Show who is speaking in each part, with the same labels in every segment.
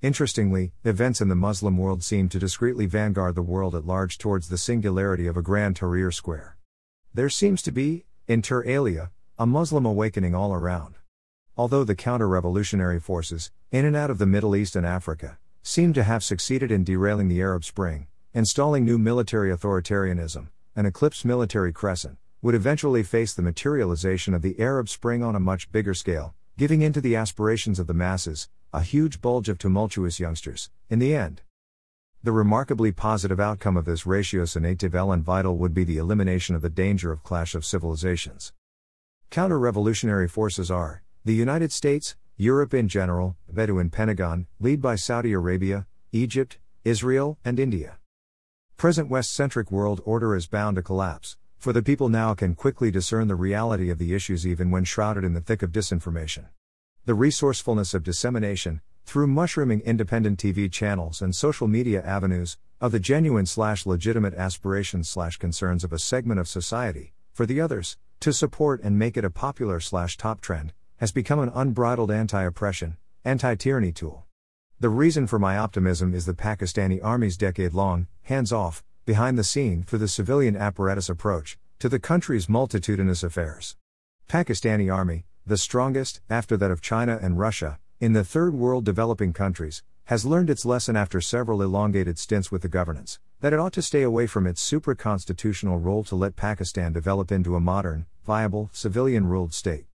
Speaker 1: Interestingly, events in the Muslim world seem to discreetly vanguard the world at large towards the singularity of a grand Tahrir square. There seems to be, inter alia, a Muslim awakening all around. Although the counter revolutionary forces, in and out of the Middle East and Africa, seem to have succeeded in derailing the Arab Spring, installing new military authoritarianism, an eclipsed military crescent, would eventually face the materialization of the Arab Spring on a much bigger scale, giving in to the aspirations of the masses, a huge bulge of tumultuous youngsters, in the end. The remarkably positive outcome of this ratio sine and vital would be the elimination of the danger of clash of civilizations. Counter revolutionary forces are, the United States, Europe in general, Bedouin Pentagon, lead by Saudi Arabia, Egypt, Israel, and India. Present West centric world order is bound to collapse, for the people now can quickly discern the reality of the issues even when shrouded in the thick of disinformation. The resourcefulness of dissemination, through mushrooming independent TV channels and social media avenues, of the genuine slash legitimate aspirations slash concerns of a segment of society, for the others, to support and make it a popular slash top trend, has become an unbridled anti oppression, anti tyranny tool. The reason for my optimism is the Pakistani army's decade long, hands off, behind the scene for the civilian apparatus approach to the country's multitudinous affairs. Pakistani army, the strongest, after that of China and Russia, in the third world developing countries, has learned its lesson after several elongated stints with the governance, that it ought to stay away from its supra-constitutional role to let Pakistan develop into a modern, viable, civilian-ruled state.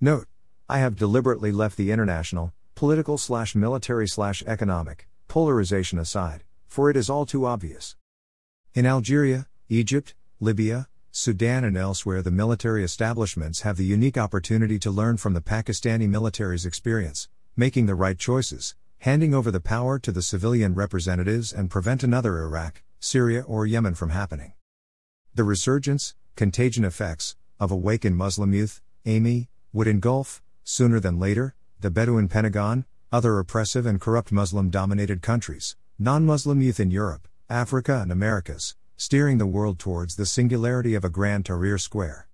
Speaker 1: Note: I have deliberately left the international, political slash military slash economic polarization aside, for it is all too obvious. In Algeria, Egypt, Libya, Sudan, and elsewhere, the military establishments have the unique opportunity to learn from the Pakistani military's experience, making the right choices, handing over the power to the civilian representatives, and prevent another Iraq, Syria, or Yemen from happening. The resurgence, contagion effects, of awakened Muslim youth, AMY, would engulf, sooner than later, the Bedouin Pentagon, other oppressive and corrupt Muslim dominated countries, non Muslim youth in Europe, Africa, and Americas, steering the world towards the singularity of a grand Tahrir Square.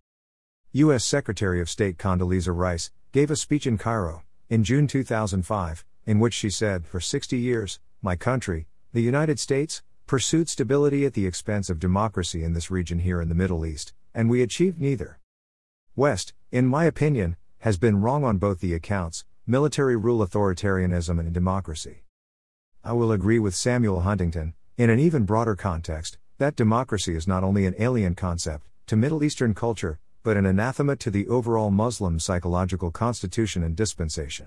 Speaker 1: U.S. Secretary of State Condoleezza Rice gave a speech in Cairo, in June 2005, in which she said, For 60 years, my country, the United States, pursued stability at the expense of democracy in this region here in the Middle East, and we achieved neither. West, in my opinion, has been wrong on both the accounts military rule authoritarianism and democracy. I will agree with Samuel Huntington, in an even broader context, that democracy is not only an alien concept to Middle Eastern culture, but an anathema to the overall Muslim psychological constitution and dispensation.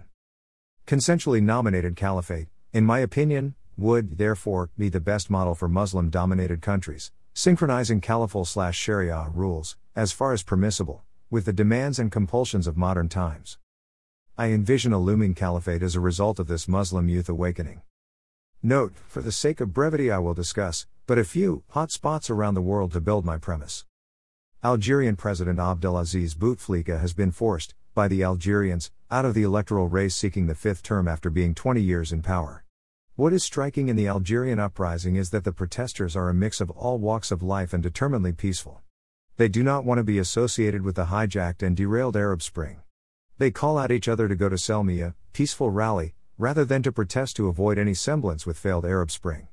Speaker 1: Consensually nominated caliphate, in my opinion, would, therefore, be the best model for Muslim dominated countries, synchronizing caliphal slash Sharia rules, as far as permissible, with the demands and compulsions of modern times. I envision a looming caliphate as a result of this Muslim youth awakening. Note, for the sake of brevity, I will discuss, but a few, hot spots around the world to build my premise. Algerian President Abdelaziz Bouteflika has been forced, by the Algerians, out of the electoral race seeking the fifth term after being 20 years in power. What is striking in the Algerian uprising is that the protesters are a mix of all walks of life and determinedly peaceful. They do not want to be associated with the hijacked and derailed Arab Spring. They call out each other to go to Selmia, peaceful rally, rather than to protest to avoid any semblance with failed Arab Spring.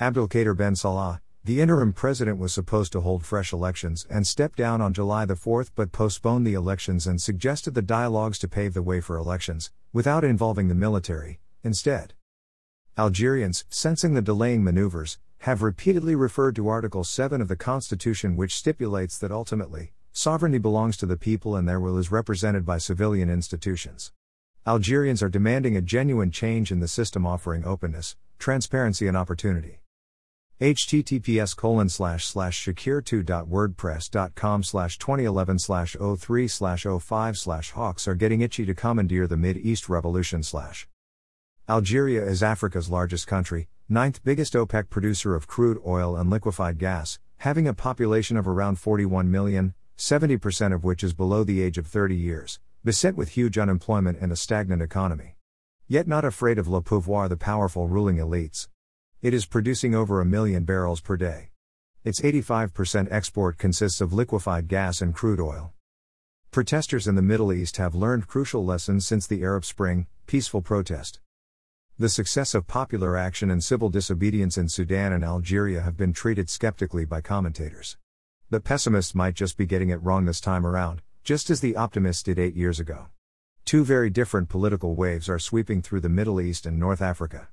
Speaker 1: Abdelkader Ben Salah, the interim president was supposed to hold fresh elections and stepped down on July the 4th but postponed the elections and suggested the dialogues to pave the way for elections, without involving the military, instead. Algerians, sensing the delaying maneuvers, have repeatedly referred to Article 7 of the Constitution, which stipulates that ultimately, sovereignty belongs to the people and their will is represented by civilian institutions. Algerians are demanding a genuine change in the system offering openness, transparency, and opportunity. Https colon slash slash shakir2.wordpress.com slash 2011 slash 03 slash 05 slash hawks are getting itchy to commandeer the Mid East revolution slash. Algeria is Africa's largest country, ninth biggest OPEC producer of crude oil and liquefied gas, having a population of around 41 million, 70% of which is below the age of 30 years, beset with huge unemployment and a stagnant economy. Yet not afraid of le pouvoir, the powerful ruling elites. It is producing over a million barrels per day. Its 85% export consists of liquefied gas and crude oil. Protesters in the Middle East have learned crucial lessons since the Arab Spring, peaceful protest. The success of popular action and civil disobedience in Sudan and Algeria have been treated skeptically by commentators. The pessimists might just be getting it wrong this time around, just as the optimists did eight years ago. Two very different political waves are sweeping through the Middle East and North Africa.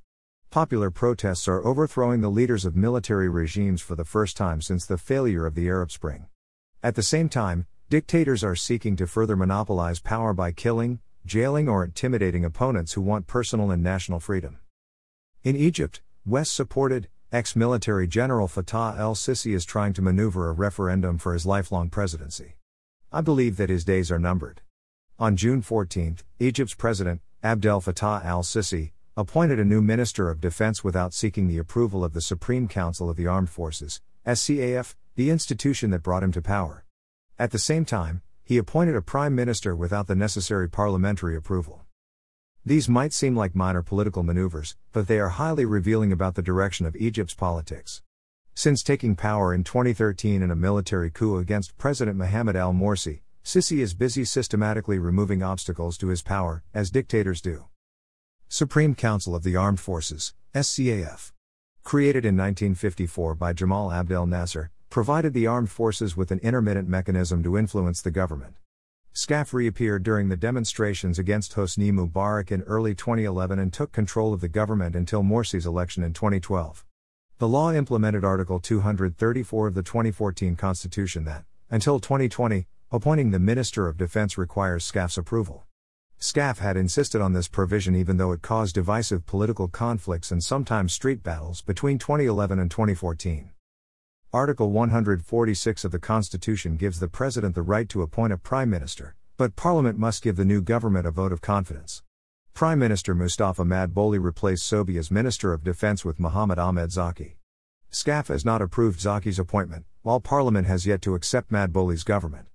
Speaker 1: Popular protests are overthrowing the leaders of military regimes for the first time since the failure of the Arab Spring. At the same time, dictators are seeking to further monopolize power by killing, jailing, or intimidating opponents who want personal and national freedom. In Egypt, West supported, ex military General Fattah el Sisi is trying to maneuver a referendum for his lifelong presidency. I believe that his days are numbered. On June 14, Egypt's president, Abdel Fattah al Sisi, appointed a new Minister of Defense without seeking the approval of the Supreme Council of the Armed Forces, SCAF, the institution that brought him to power. At the same time, he appointed a Prime Minister without the necessary parliamentary approval. These might seem like minor political maneuvers, but they are highly revealing about the direction of Egypt's politics. Since taking power in 2013 in a military coup against President Mohamed al Morsi, Sisi is busy systematically removing obstacles to his power, as dictators do. Supreme Council of the Armed Forces, SCAF. Created in 1954 by Jamal Abdel Nasser, provided the armed forces with an intermittent mechanism to influence the government. SCAF reappeared during the demonstrations against Hosni Mubarak in early 2011 and took control of the government until Morsi's election in 2012. The law implemented Article 234 of the 2014 Constitution that, until 2020, Appointing the Minister of Defense requires SCAF's approval. SCAF had insisted on this provision even though it caused divisive political conflicts and sometimes street battles between 2011 and 2014. Article 146 of the Constitution gives the President the right to appoint a Prime Minister, but Parliament must give the new government a vote of confidence. Prime Minister Mustafa Madbouly replaced Sobhi as Minister of Defense with Mohamed Ahmed Zaki. SCAF has not approved Zaki's appointment, while Parliament has yet to accept Madbouly's government.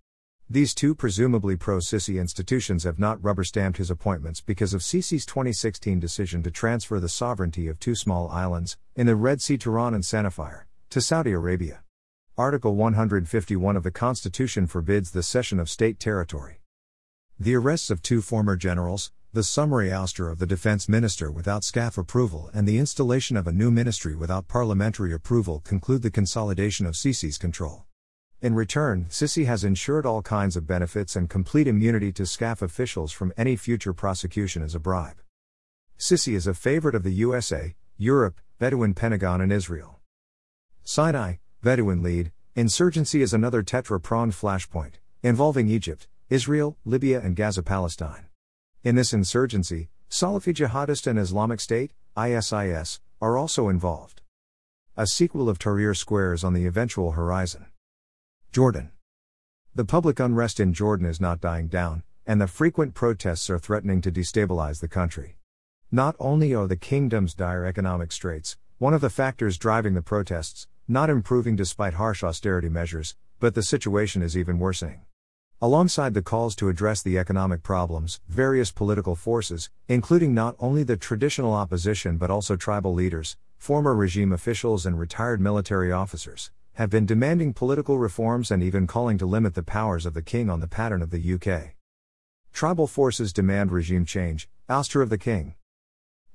Speaker 1: These two presumably pro Sisi institutions have not rubber stamped his appointments because of Sisi's 2016 decision to transfer the sovereignty of two small islands, in the Red Sea Tiran and Sanafir, to Saudi Arabia. Article 151 of the Constitution forbids the cession of state territory. The arrests of two former generals, the summary ouster of the defense minister without SCAF approval, and the installation of a new ministry without parliamentary approval conclude the consolidation of Sisi's control. In return, Sisi has ensured all kinds of benefits and complete immunity to SCAF officials from any future prosecution as a bribe. Sisi is a favorite of the USA, Europe, Bedouin Pentagon, and Israel. Sinai, Bedouin lead, insurgency is another tetra pronged flashpoint, involving Egypt, Israel, Libya, and Gaza Palestine. In this insurgency, Salafi Jihadist and Islamic State, ISIS, are also involved. A sequel of Tahrir Square is on the eventual horizon. Jordan. The public unrest in Jordan is not dying down, and the frequent protests are threatening to destabilize the country. Not only are the kingdom's dire economic straits, one of the factors driving the protests, not improving despite harsh austerity measures, but the situation is even worsening. Alongside the calls to address the economic problems, various political forces, including not only the traditional opposition but also tribal leaders, former regime officials, and retired military officers, have been demanding political reforms and even calling to limit the powers of the king on the pattern of the UK. Tribal forces demand regime change, ouster of the king.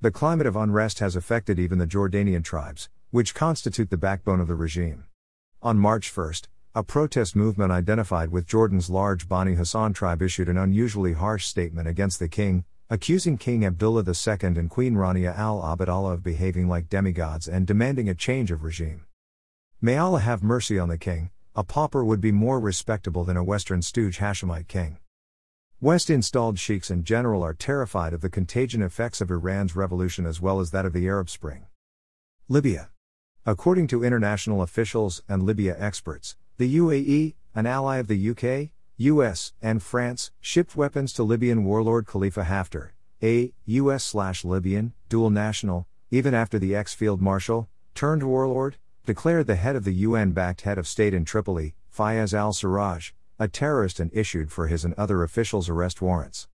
Speaker 1: The climate of unrest has affected even the Jordanian tribes, which constitute the backbone of the regime. On March 1, a protest movement identified with Jordan's large Bani Hassan tribe issued an unusually harsh statement against the king, accusing King Abdullah II and Queen Rania al Abdallah of behaving like demigods and demanding a change of regime. May Allah have mercy on the king, a pauper would be more respectable than a Western stooge Hashemite king. West installed sheiks in general are terrified of the contagion effects of Iran's revolution as well as that of the Arab Spring. Libya. According to international officials and Libya experts, the UAE, an ally of the UK, US, and France, shipped weapons to Libyan warlord Khalifa Haftar, a US Libyan, dual national, even after the ex field marshal, turned warlord, declared the head of the UN backed head of state in Tripoli, Fayez al Sarraj, a terrorist and issued for his and other officials arrest warrants.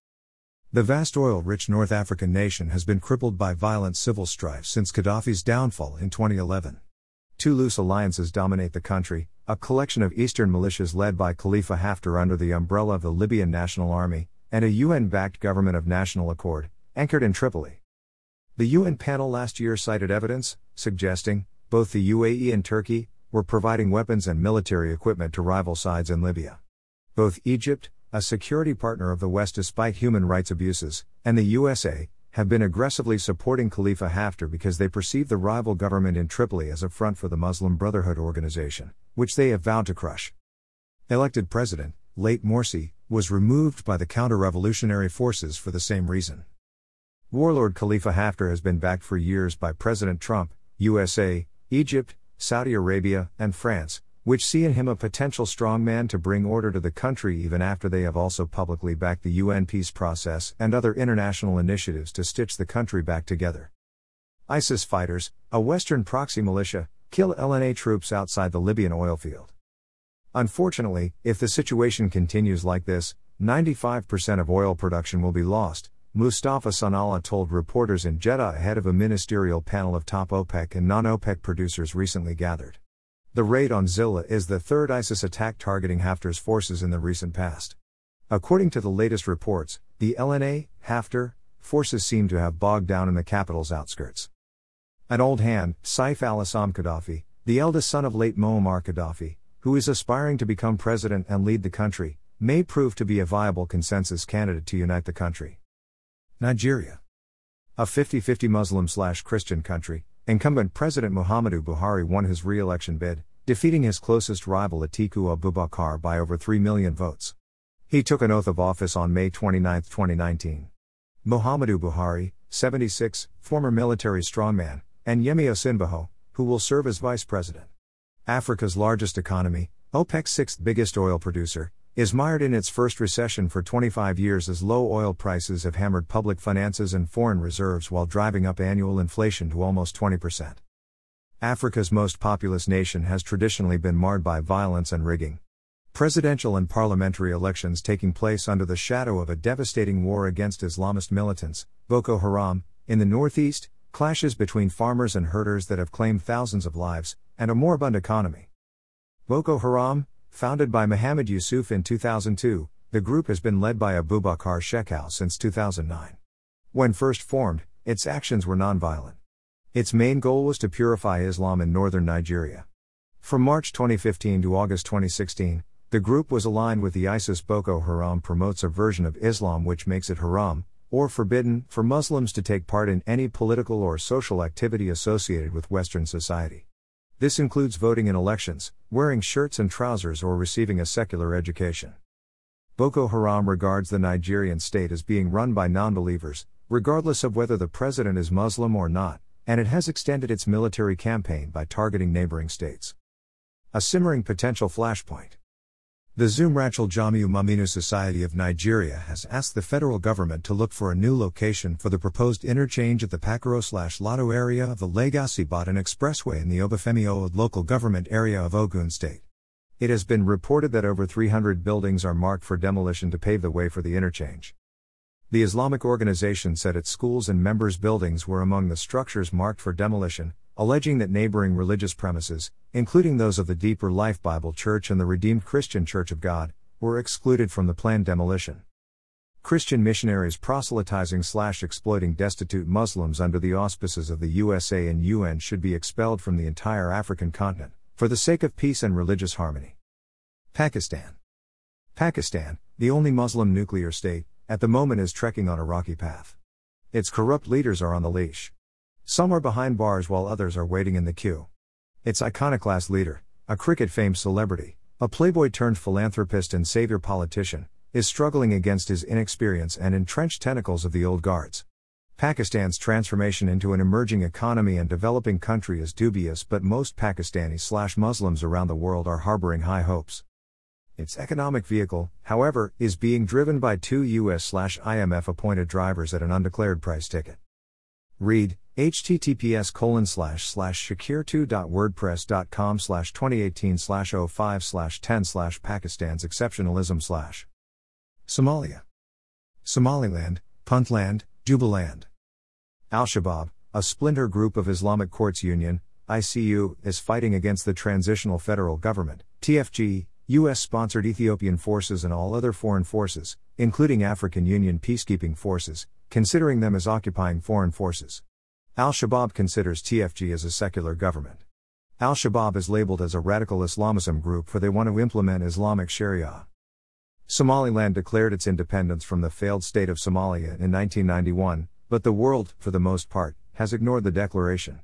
Speaker 1: The vast oil rich North African nation has been crippled by violent civil strife since Gaddafi's downfall in 2011. Two loose alliances dominate the country a collection of eastern militias led by Khalifa Haftar under the umbrella of the Libyan National Army, and a UN backed government of national accord, anchored in Tripoli. The UN panel last year cited evidence, suggesting, both the UAE and Turkey, were providing weapons and military equipment to rival sides in Libya. Both Egypt, a security partner of the West despite human rights abuses, and the USA, have been aggressively supporting Khalifa Haftar because they perceive the rival government in Tripoli as a front for the Muslim Brotherhood organization, which they have vowed to crush. Elected president, late Morsi, was removed by the counter revolutionary forces for the same reason. Warlord Khalifa Haftar has been backed for years by President Trump, USA, Egypt, Saudi Arabia, and France, which see in him a potential strongman to bring order to the country even after they have also publicly backed the UN peace process and other international initiatives to stitch the country back together. ISIS fighters, a Western proxy militia, kill LNA troops outside the Libyan oil field. Unfortunately, if the situation continues like this, 95% of oil production will be lost, Mustafa Sanalla told reporters in Jeddah ahead of a ministerial panel of top OPEC and non OPEC producers recently gathered. The raid on Zilla is the third ISIS attack targeting Haftar's forces in the recent past. According to the latest reports, the LNA, Haftar, forces seem to have bogged down in the capital's outskirts. An old hand, Saif al Islam Gaddafi, the eldest son of late Muammar Gaddafi, who is aspiring to become president and lead the country, may prove to be a viable consensus candidate to unite the country. Nigeria. A 50 50 Muslim slash Christian country, Incumbent President Muhammadu Buhari won his re election bid, defeating his closest rival Atiku Abubakar by over 3 million votes. He took an oath of office on May 29, 2019. Muhammadu Buhari, 76, former military strongman, and Yemi Osinbajo, who will serve as vice president. Africa's largest economy, OPEC's sixth biggest oil producer, is mired in its first recession for 25 years as low oil prices have hammered public finances and foreign reserves while driving up annual inflation to almost 20%. Africa's most populous nation has traditionally been marred by violence and rigging. Presidential and parliamentary elections taking place under the shadow of a devastating war against Islamist militants, Boko Haram, in the northeast, clashes between farmers and herders that have claimed thousands of lives, and a moribund economy. Boko Haram, Founded by Mohammed Yusuf in 2002, the group has been led by Abubakar Shekau since 2009. When first formed, its actions were nonviolent. Its main goal was to purify Islam in northern Nigeria. From March 2015 to August 2016, the group was aligned with the ISIS Boko Haram promotes a version of Islam which makes it haram, or forbidden, for Muslims to take part in any political or social activity associated with Western society. This includes voting in elections, wearing shirts and trousers, or receiving a secular education. Boko Haram regards the Nigerian state as being run by non-believers, regardless of whether the president is Muslim or not, and it has extended its military campaign by targeting neighboring states. A simmering potential flashpoint. The Zumrachel Jamiu Maminu Society of Nigeria has asked the federal government to look for a new location for the proposed interchange at the Pakaro slash Lado area of the Lagos Ibadan Expressway in the Obafemi Owode local government area of Ogun State. It has been reported that over 300 buildings are marked for demolition to pave the way for the interchange. The Islamic organization said its schools and members' buildings were among the structures marked for demolition, alleging that neighboring religious premises, including those of the Deeper Life Bible Church and the Redeemed Christian Church of God, were excluded from the planned demolition. Christian missionaries proselytizing slash exploiting destitute Muslims under the auspices of the USA and UN should be expelled from the entire African continent, for the sake of peace and religious harmony. Pakistan. Pakistan, the only Muslim nuclear state, at the moment is trekking on a rocky path. Its corrupt leaders are on the leash. Some are behind bars while others are waiting in the queue. Its iconoclast leader, a cricket famed celebrity, a playboy turned philanthropist and savior politician, is struggling against his inexperience and entrenched tentacles of the old guards. Pakistan's transformation into an emerging economy and developing country is dubious, but most Pakistani slash Muslims around the world are harboring high hopes. Its economic vehicle, however, is being driven by two US slash IMF appointed drivers at an undeclared price ticket. Read https colon slash slash shakir2.wordpress.com slash 2018 slash 05 slash 10 slash Pakistan's exceptionalism slash Somalia Somaliland, Puntland, Jubaland Al Shabaab, a splinter group of Islamic Courts Union, ICU, is fighting against the Transitional Federal Government, TFG, US sponsored Ethiopian forces and all other foreign forces, including African Union peacekeeping forces, considering them as occupying foreign forces. Al Shabaab considers TFG as a secular government. Al Shabaab is labeled as a radical Islamism group for they want to implement Islamic Sharia. Somaliland declared its independence from the failed state of Somalia in 1991, but the world, for the most part, has ignored the declaration.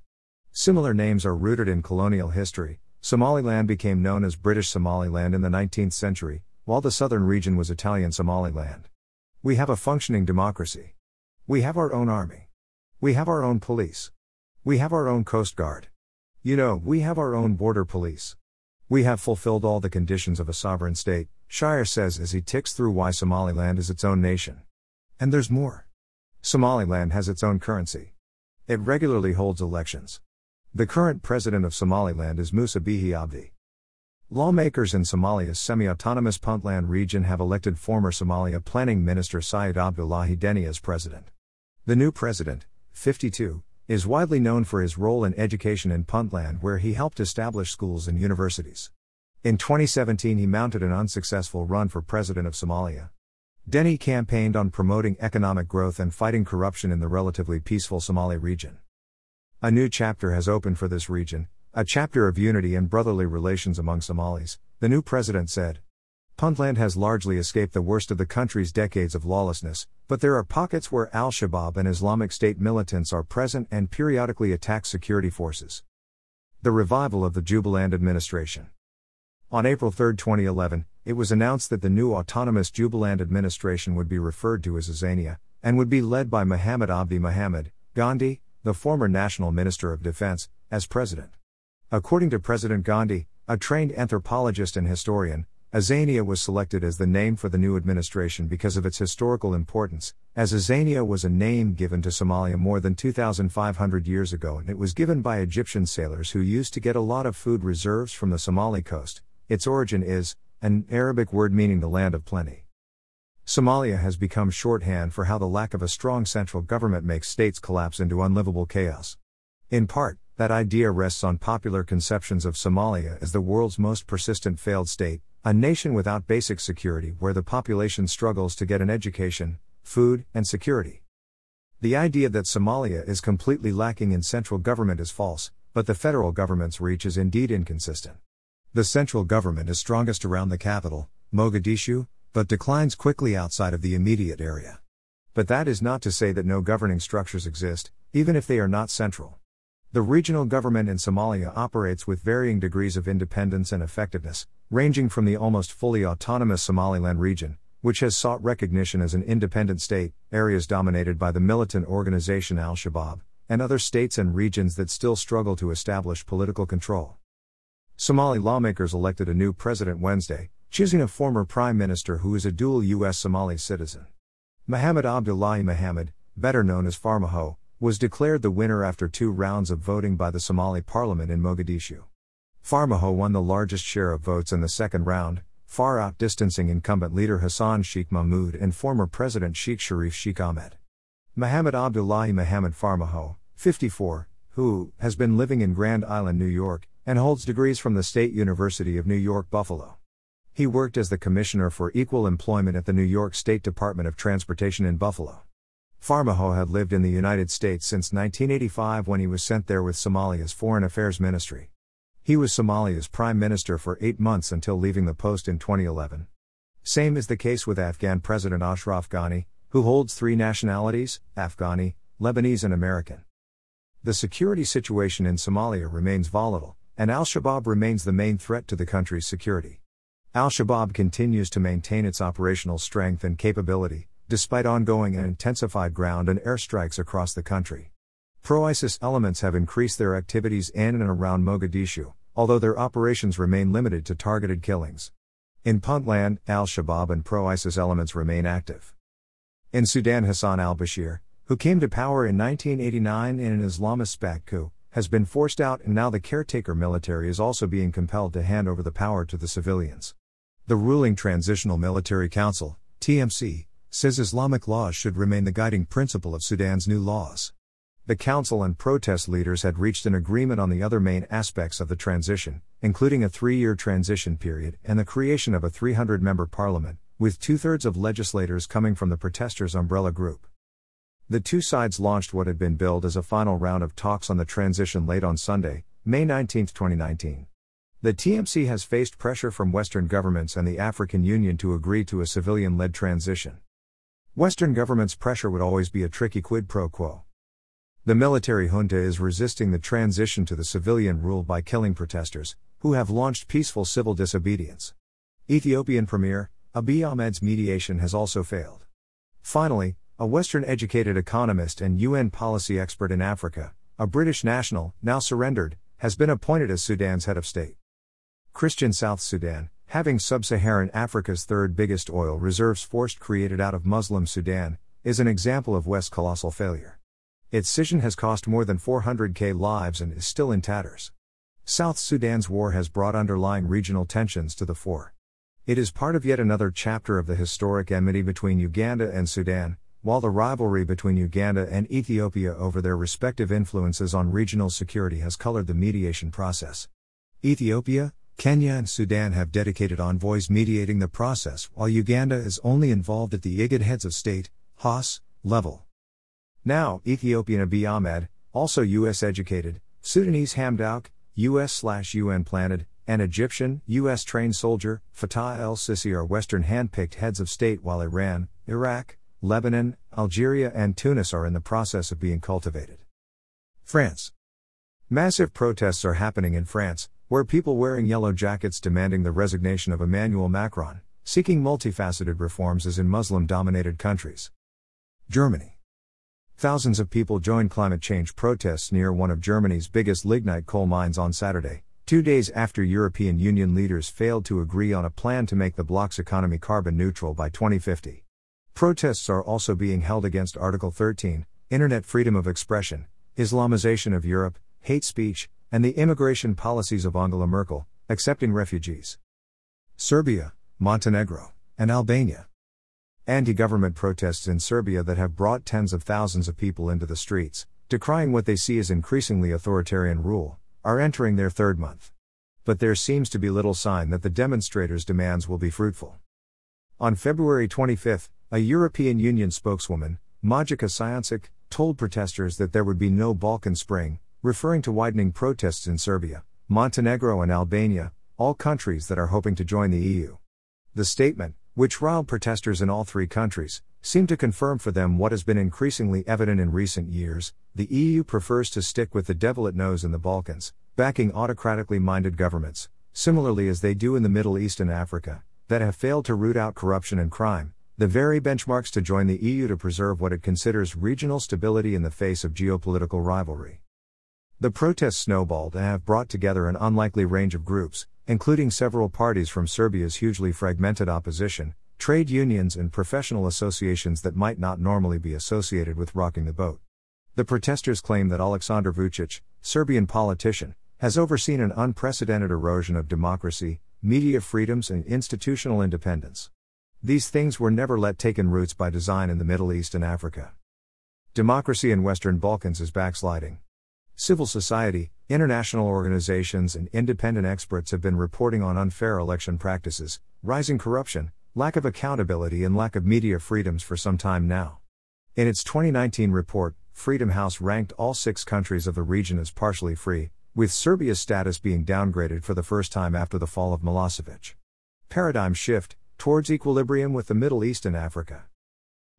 Speaker 1: Similar names are rooted in colonial history. Somaliland became known as British Somaliland in the 19th century, while the southern region was Italian Somaliland. We have a functioning democracy. We have our own army. We have our own police. We have our own Coast Guard. You know, we have our own border police. We have fulfilled all the conditions of a sovereign state, Shire says as he ticks through why Somaliland is its own nation. And there's more. Somaliland has its own currency. It regularly holds elections. The current president of Somaliland is Musa Bihi Abdi. Lawmakers in Somalia's semi autonomous Puntland region have elected former Somalia Planning Minister Syed Abdullahi Deni as president. The new president, 52, is widely known for his role in education in Puntland, where he helped establish schools and universities. In 2017, he mounted an unsuccessful run for president of Somalia. Deni campaigned on promoting economic growth and fighting corruption in the relatively peaceful Somali region. A new chapter has opened for this region, a chapter of unity and brotherly relations among Somalis, the new president said. Puntland has largely escaped the worst of the country's decades of lawlessness, but there are pockets where Al Shabaab and Islamic State militants are present and periodically attack security forces. The revival of the Jubaland administration. On April 3, 2011, it was announced that the new autonomous Jubaland administration would be referred to as Azania, and would be led by Muhammad Abdi Muhammad, Gandhi, the former National Minister of Defense, as president. According to President Gandhi, a trained anthropologist and historian, Azania was selected as the name for the new administration because of its historical importance, as Azania was a name given to Somalia more than 2,500 years ago and it was given by Egyptian sailors who used to get a lot of food reserves from the Somali coast. Its origin is an Arabic word meaning the land of plenty. Somalia has become shorthand for how the lack of a strong central government makes states collapse into unlivable chaos. In part, that idea rests on popular conceptions of Somalia as the world's most persistent failed state, a nation without basic security where the population struggles to get an education, food, and security. The idea that Somalia is completely lacking in central government is false, but the federal government's reach is indeed inconsistent. The central government is strongest around the capital, Mogadishu, but declines quickly outside of the immediate area. But that is not to say that no governing structures exist, even if they are not central. The regional government in Somalia operates with varying degrees of independence and effectiveness, ranging from the almost fully autonomous Somaliland region, which has sought recognition as an independent state, areas dominated by the militant organization Al Shabaab, and other states and regions that still struggle to establish political control. Somali lawmakers elected a new president Wednesday, choosing a former prime minister who is a dual U.S. Somali citizen. Mohamed Abdullahi Mohamed, better known as Farmajo, was declared the winner after two rounds of voting by the Somali parliament in Mogadishu. Farmajo won the largest share of votes in the second round, far outdistancing incumbent leader Hassan Sheikh Mahmoud and former President Sheikh Sharif Sheikh Ahmed. Muhammad Abdullahi Muhammad Farmajo, 54, who has been living in Grand Island, New York, and holds degrees from the State University of New York Buffalo. He worked as the Commissioner for Equal Employment at the New York State Department of Transportation in Buffalo. Farmajo had lived in the United States since 1985 when he was sent there with Somalia's Foreign Affairs Ministry. He was Somalia's Prime Minister for eight months until leaving the post in 2011. Same is the case with Afghan President Ashraf Ghani, who holds three nationalities Afghani, Lebanese, and American. The security situation in Somalia remains volatile, and al Shabaab remains the main threat to the country's security. Al Shabaab continues to maintain its operational strength and capability, despite ongoing and intensified ground and airstrikes across the country. Pro ISIS elements have increased their activities in and around Mogadishu, although their operations remain limited to targeted killings. In Puntland, al Shabaab and pro ISIS elements remain active. In Sudan, Hassan al Bashir, who came to power in 1989 in an Islamist backed coup, has been forced out, and now the caretaker military is also being compelled to hand over the power to the civilians. The ruling Transitional Military Council, TMC, says Islamic laws should remain the guiding principle of Sudan's new laws. The council and protest leaders had reached an agreement on the other main aspects of the transition, including a three year transition period and the creation of a 300 member parliament, with two thirds of legislators coming from the protesters' umbrella group. The two sides launched what had been billed as a final round of talks on the transition late on Sunday, May 19, 2019. The TMC has faced pressure from Western governments and the African Union to agree to a civilian led transition. Western governments' pressure would always be a tricky quid pro quo. The military junta is resisting the transition to the civilian rule by killing protesters, who have launched peaceful civil disobedience. Ethiopian Premier, Abiy Ahmed's mediation has also failed. Finally, a Western educated economist and UN policy expert in Africa, a British national, now surrendered, has been appointed as Sudan's head of state. Christian South Sudan, having sub Saharan Africa's third biggest oil reserves forced created out of Muslim Sudan, is an example of West's colossal failure. Its scission has cost more than 400k lives and is still in tatters. South Sudan's war has brought underlying regional tensions to the fore. It is part of yet another chapter of the historic enmity between Uganda and Sudan, while the rivalry between Uganda and Ethiopia over their respective influences on regional security has colored the mediation process. Ethiopia, Kenya, and Sudan have dedicated envoys mediating the process, while Uganda is only involved at the IGAD heads of state, HOS, level. Now, Ethiopian Abiy Ahmed, also US educated, Sudanese Hamdok, US UN planted, and Egyptian, US trained soldier, Fatah el Sisi are Western hand picked heads of state while Iran, Iraq, Lebanon, Algeria, and Tunis are in the process of being cultivated. France. Massive protests are happening in France, where people wearing yellow jackets demanding the resignation of Emmanuel Macron, seeking multifaceted reforms as in Muslim dominated countries. Germany. Thousands of people joined climate change protests near one of Germany's biggest lignite coal mines on Saturday, two days after European Union leaders failed to agree on a plan to make the bloc's economy carbon neutral by 2050. Protests are also being held against Article 13, Internet freedom of expression, Islamization of Europe, hate speech, and the immigration policies of Angela Merkel, accepting refugees. Serbia, Montenegro, and Albania. Anti government protests in Serbia that have brought tens of thousands of people into the streets, decrying what they see as increasingly authoritarian rule, are entering their third month. But there seems to be little sign that the demonstrators' demands will be fruitful. On February 25, a European Union spokeswoman, Maja Kocijancic, told protesters that there would be no Balkan Spring, referring to widening protests in Serbia, Montenegro, and Albania, all countries that are hoping to join the EU. The statement, which riled protesters in all three countries, seemed to confirm for them what has been increasingly evident in recent years the EU prefers to stick with the devil it knows in the Balkans, backing autocratically minded governments, similarly as they do in the Middle East and Africa, that have failed to root out corruption and crime, the very benchmarks to join the EU to preserve what it considers regional stability in the face of geopolitical rivalry. The protests snowballed and have brought together an unlikely range of groups, including several parties from Serbia's hugely fragmented opposition, trade unions, and professional associations that might not normally be associated with rocking the boat. The protesters claim that Aleksandar Vucic, Serbian politician, has overseen an unprecedented erosion of democracy, media freedoms, and institutional independence. These things were never let taken roots by design in the Middle East and Africa. Democracy in Western Balkans is backsliding. Civil society, international organizations, and independent experts have been reporting on unfair election practices, rising corruption, lack of accountability, and lack of media freedoms for some time now. In its 2019 report, Freedom House ranked all six countries of the region as partially free, with Serbia's status being downgraded for the first time after the fall of Milosevic. Paradigm shift, towards equilibrium with the Middle East and Africa.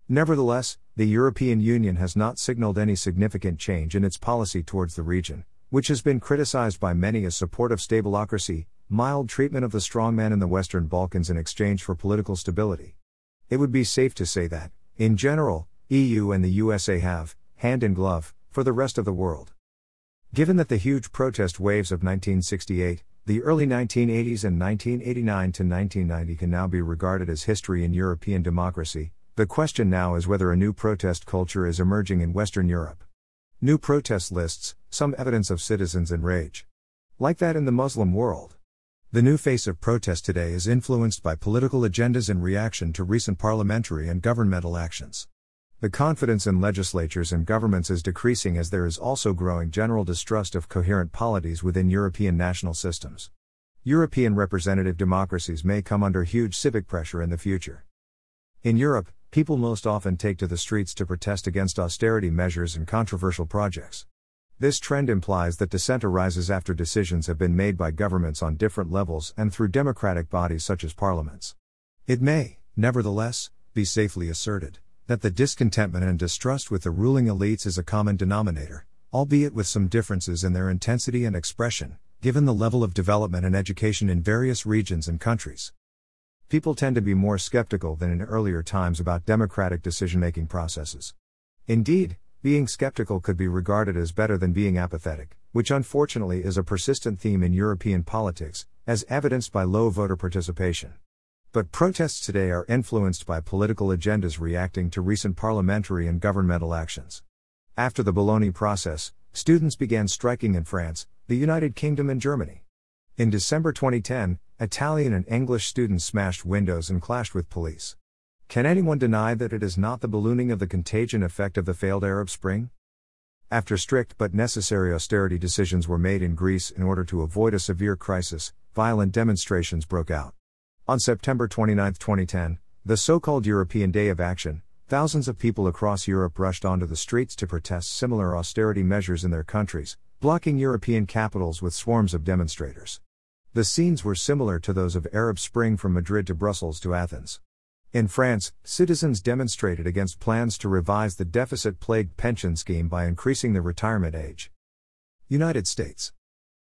Speaker 1: Nevertheless, the European Union has not signaled any significant change in its policy towards the region, which has been criticized by many as support of stabilitocracy, mild treatment of the strongman in the Western Balkans in exchange for political stability. It would be safe to say that, in general, EU and the USA have, hand in glove, for the rest of the world. Given that the huge protest waves of 1968, the early 1980s and 1989 to 1990 can now be regarded as history in European democracy. The question now is whether a new protest culture is emerging in Western Europe. New protest lists, some evidence of citizens' in rage. Like that in the Muslim world. The new face of protest today is influenced by political agendas in reaction to recent parliamentary and governmental actions. The confidence in legislatures and governments is decreasing as there is also growing general distrust of coherent polities within European national systems. European representative democracies may come under huge civic pressure in the future. In Europe, people most often take to the streets to protest against austerity measures and controversial projects. This trend implies that dissent arises after decisions have been made by governments on different levels and through democratic bodies such as parliaments. It may, nevertheless, be safely asserted that the discontentment and distrust with the ruling elites is a common denominator, albeit with some differences in their intensity and expression, given the level of development and education in various regions and countries. People tend to be more skeptical than in earlier times about democratic decision making processes. Indeed, being skeptical could be regarded as better than being apathetic, which unfortunately is a persistent theme in European politics, as evidenced by low voter participation. But protests today are influenced by political agendas reacting to recent parliamentary and governmental actions. After the Bologna process, students began striking in France, the United Kingdom, and Germany. In December 2010, Italian and English students smashed windows and clashed with police. Can anyone deny that it is not the ballooning of the contagion effect of the failed Arab Spring? After strict but necessary austerity decisions were made in Greece in order to avoid a severe crisis, violent demonstrations broke out. On September 29, 2010, the so called European Day of Action, thousands of people across Europe rushed onto the streets to protest similar austerity measures in their countries, blocking European capitals with swarms of demonstrators. The scenes were similar to those of Arab Spring from Madrid to Brussels to Athens. In France, citizens demonstrated against plans to revise the deficit plagued pension scheme by increasing the retirement age. United States.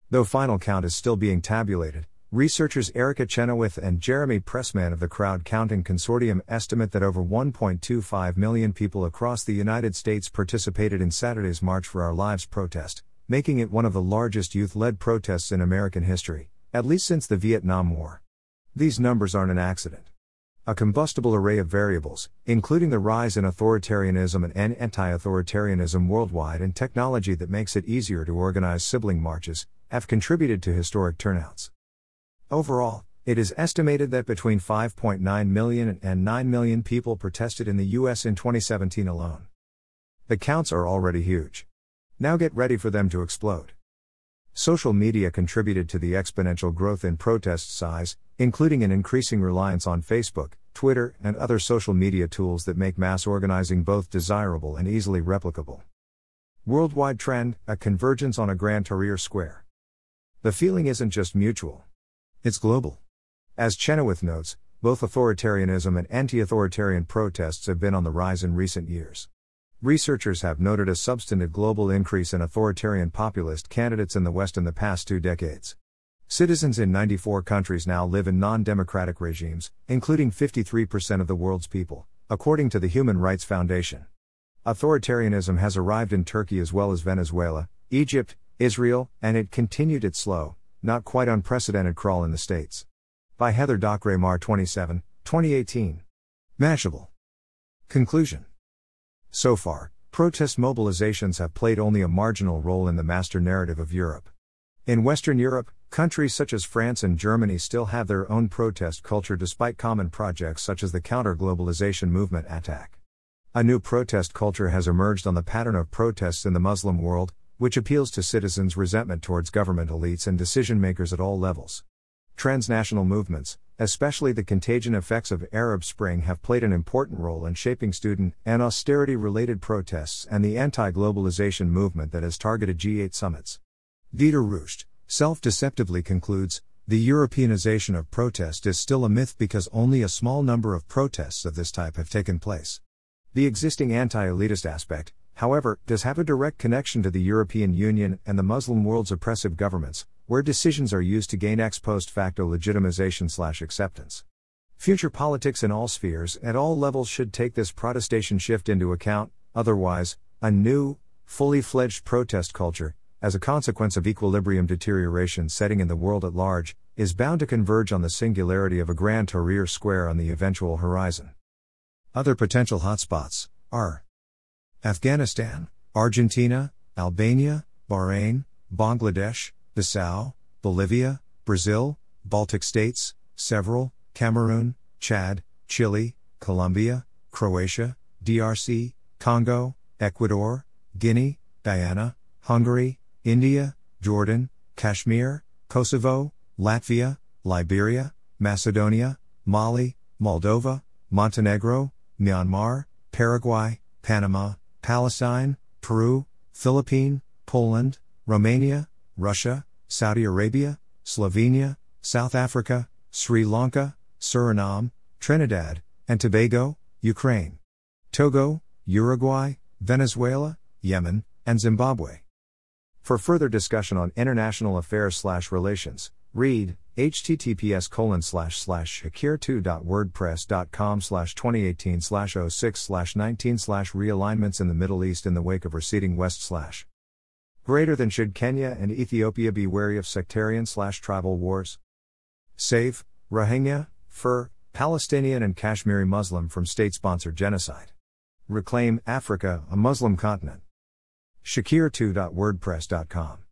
Speaker 1: Though final count is still being tabulated, researchers Erica Chenoweth and Jeremy Pressman of the Crowd Counting Consortium estimate that over 1.25 million people across the United States participated in Saturday's March for Our Lives protest, making it one of the largest youth led protests in American history, at least since the Vietnam War. These numbers aren't an accident. A combustible array of variables, including the rise in authoritarianism and anti authoritarianism worldwide and technology that makes it easier to organize sibling marches, have contributed to historic turnouts. Overall, it is estimated that between 5.9 million and 9 million people protested in the U.S. in 2017 alone. The counts are already huge. Now get ready for them to explode. Social media contributed to the exponential growth in protest size, including an increasing reliance on Facebook, Twitter, and other social media tools that make mass organizing both desirable and easily replicable. Worldwide trend a convergence on a Grand Tahrir Square. The feeling isn't just mutual, it's global. As Chenoweth notes, both authoritarianism and anti authoritarian protests have been on the rise in recent years. Researchers have noted a substantive global increase in authoritarian populist candidates in the West in the past two decades. Citizens in 94 countries now live in non democratic regimes, including 53% of the world's people, according to the Human Rights Foundation. Authoritarianism has arrived in Turkey as well as Venezuela, Egypt, Israel, and it continued its slow, not quite unprecedented crawl in the States. By Heather Dockeray Mar 27, 2018. Mashable. Conclusion so far, protest mobilizations have played only a marginal role in the master narrative of Europe. In Western Europe, countries such as France and Germany still have their own protest culture despite common projects such as the counter globalization movement ATTAC. A new protest culture has emerged on the pattern of protests in the Muslim world, which appeals to citizens' resentment towards government elites and decision makers at all levels. Transnational movements, especially the contagion effects of Arab Spring, have played an important role in shaping student and austerity related protests and the anti globalization movement that has targeted G8 summits. Dieter Rucht, self deceptively concludes the Europeanization of protest is still a myth because only a small number of protests of this type have taken place. The existing anti elitist aspect, however, does have a direct connection to the European Union and the Muslim world's oppressive governments, where decisions are used to gain ex post facto legitimization slash acceptance. Future politics in all spheres at all levels should take this protestation shift into account, otherwise, a new, fully fledged protest culture, as a consequence of equilibrium deterioration setting in the world at large, is bound to converge on the singularity of a Grand Tahrir Square on the eventual horizon. Other potential hotspots are Afghanistan, Argentina, Albania, Bahrain, Bangladesh, Bissau, Bolivia, Brazil, Baltic states, several, Cameroon, Chad, Chile, Colombia, Croatia, DRC, Congo, Ecuador, Guinea, Guyana, Hungary, India, Jordan, Kashmir, Kosovo, Latvia, Liberia, Macedonia, Mali, Moldova, Montenegro, Myanmar, Paraguay, Panama, Palestine, Peru, Philippines, Poland, Romania, Russia, Saudi Arabia, Slovenia, South Africa, Sri Lanka, Suriname, Trinidad, and Tobago, Ukraine, Togo, Uruguay, Venezuela, Yemen, and Zimbabwe. For further discussion on international affairs slash relations, read https colon slash slash shakir2.wordpress.com slash 2018 slash 06 slash 19 slash realignments in the Middle East in the wake of receding west slash. Greater than should Kenya and Ethiopia be wary of sectarian slash tribal wars? Save, Rohingya, Fur, Palestinian and Kashmiri Muslim from state sponsored genocide. Reclaim Africa, a Muslim continent. Shakir2.wordpress.com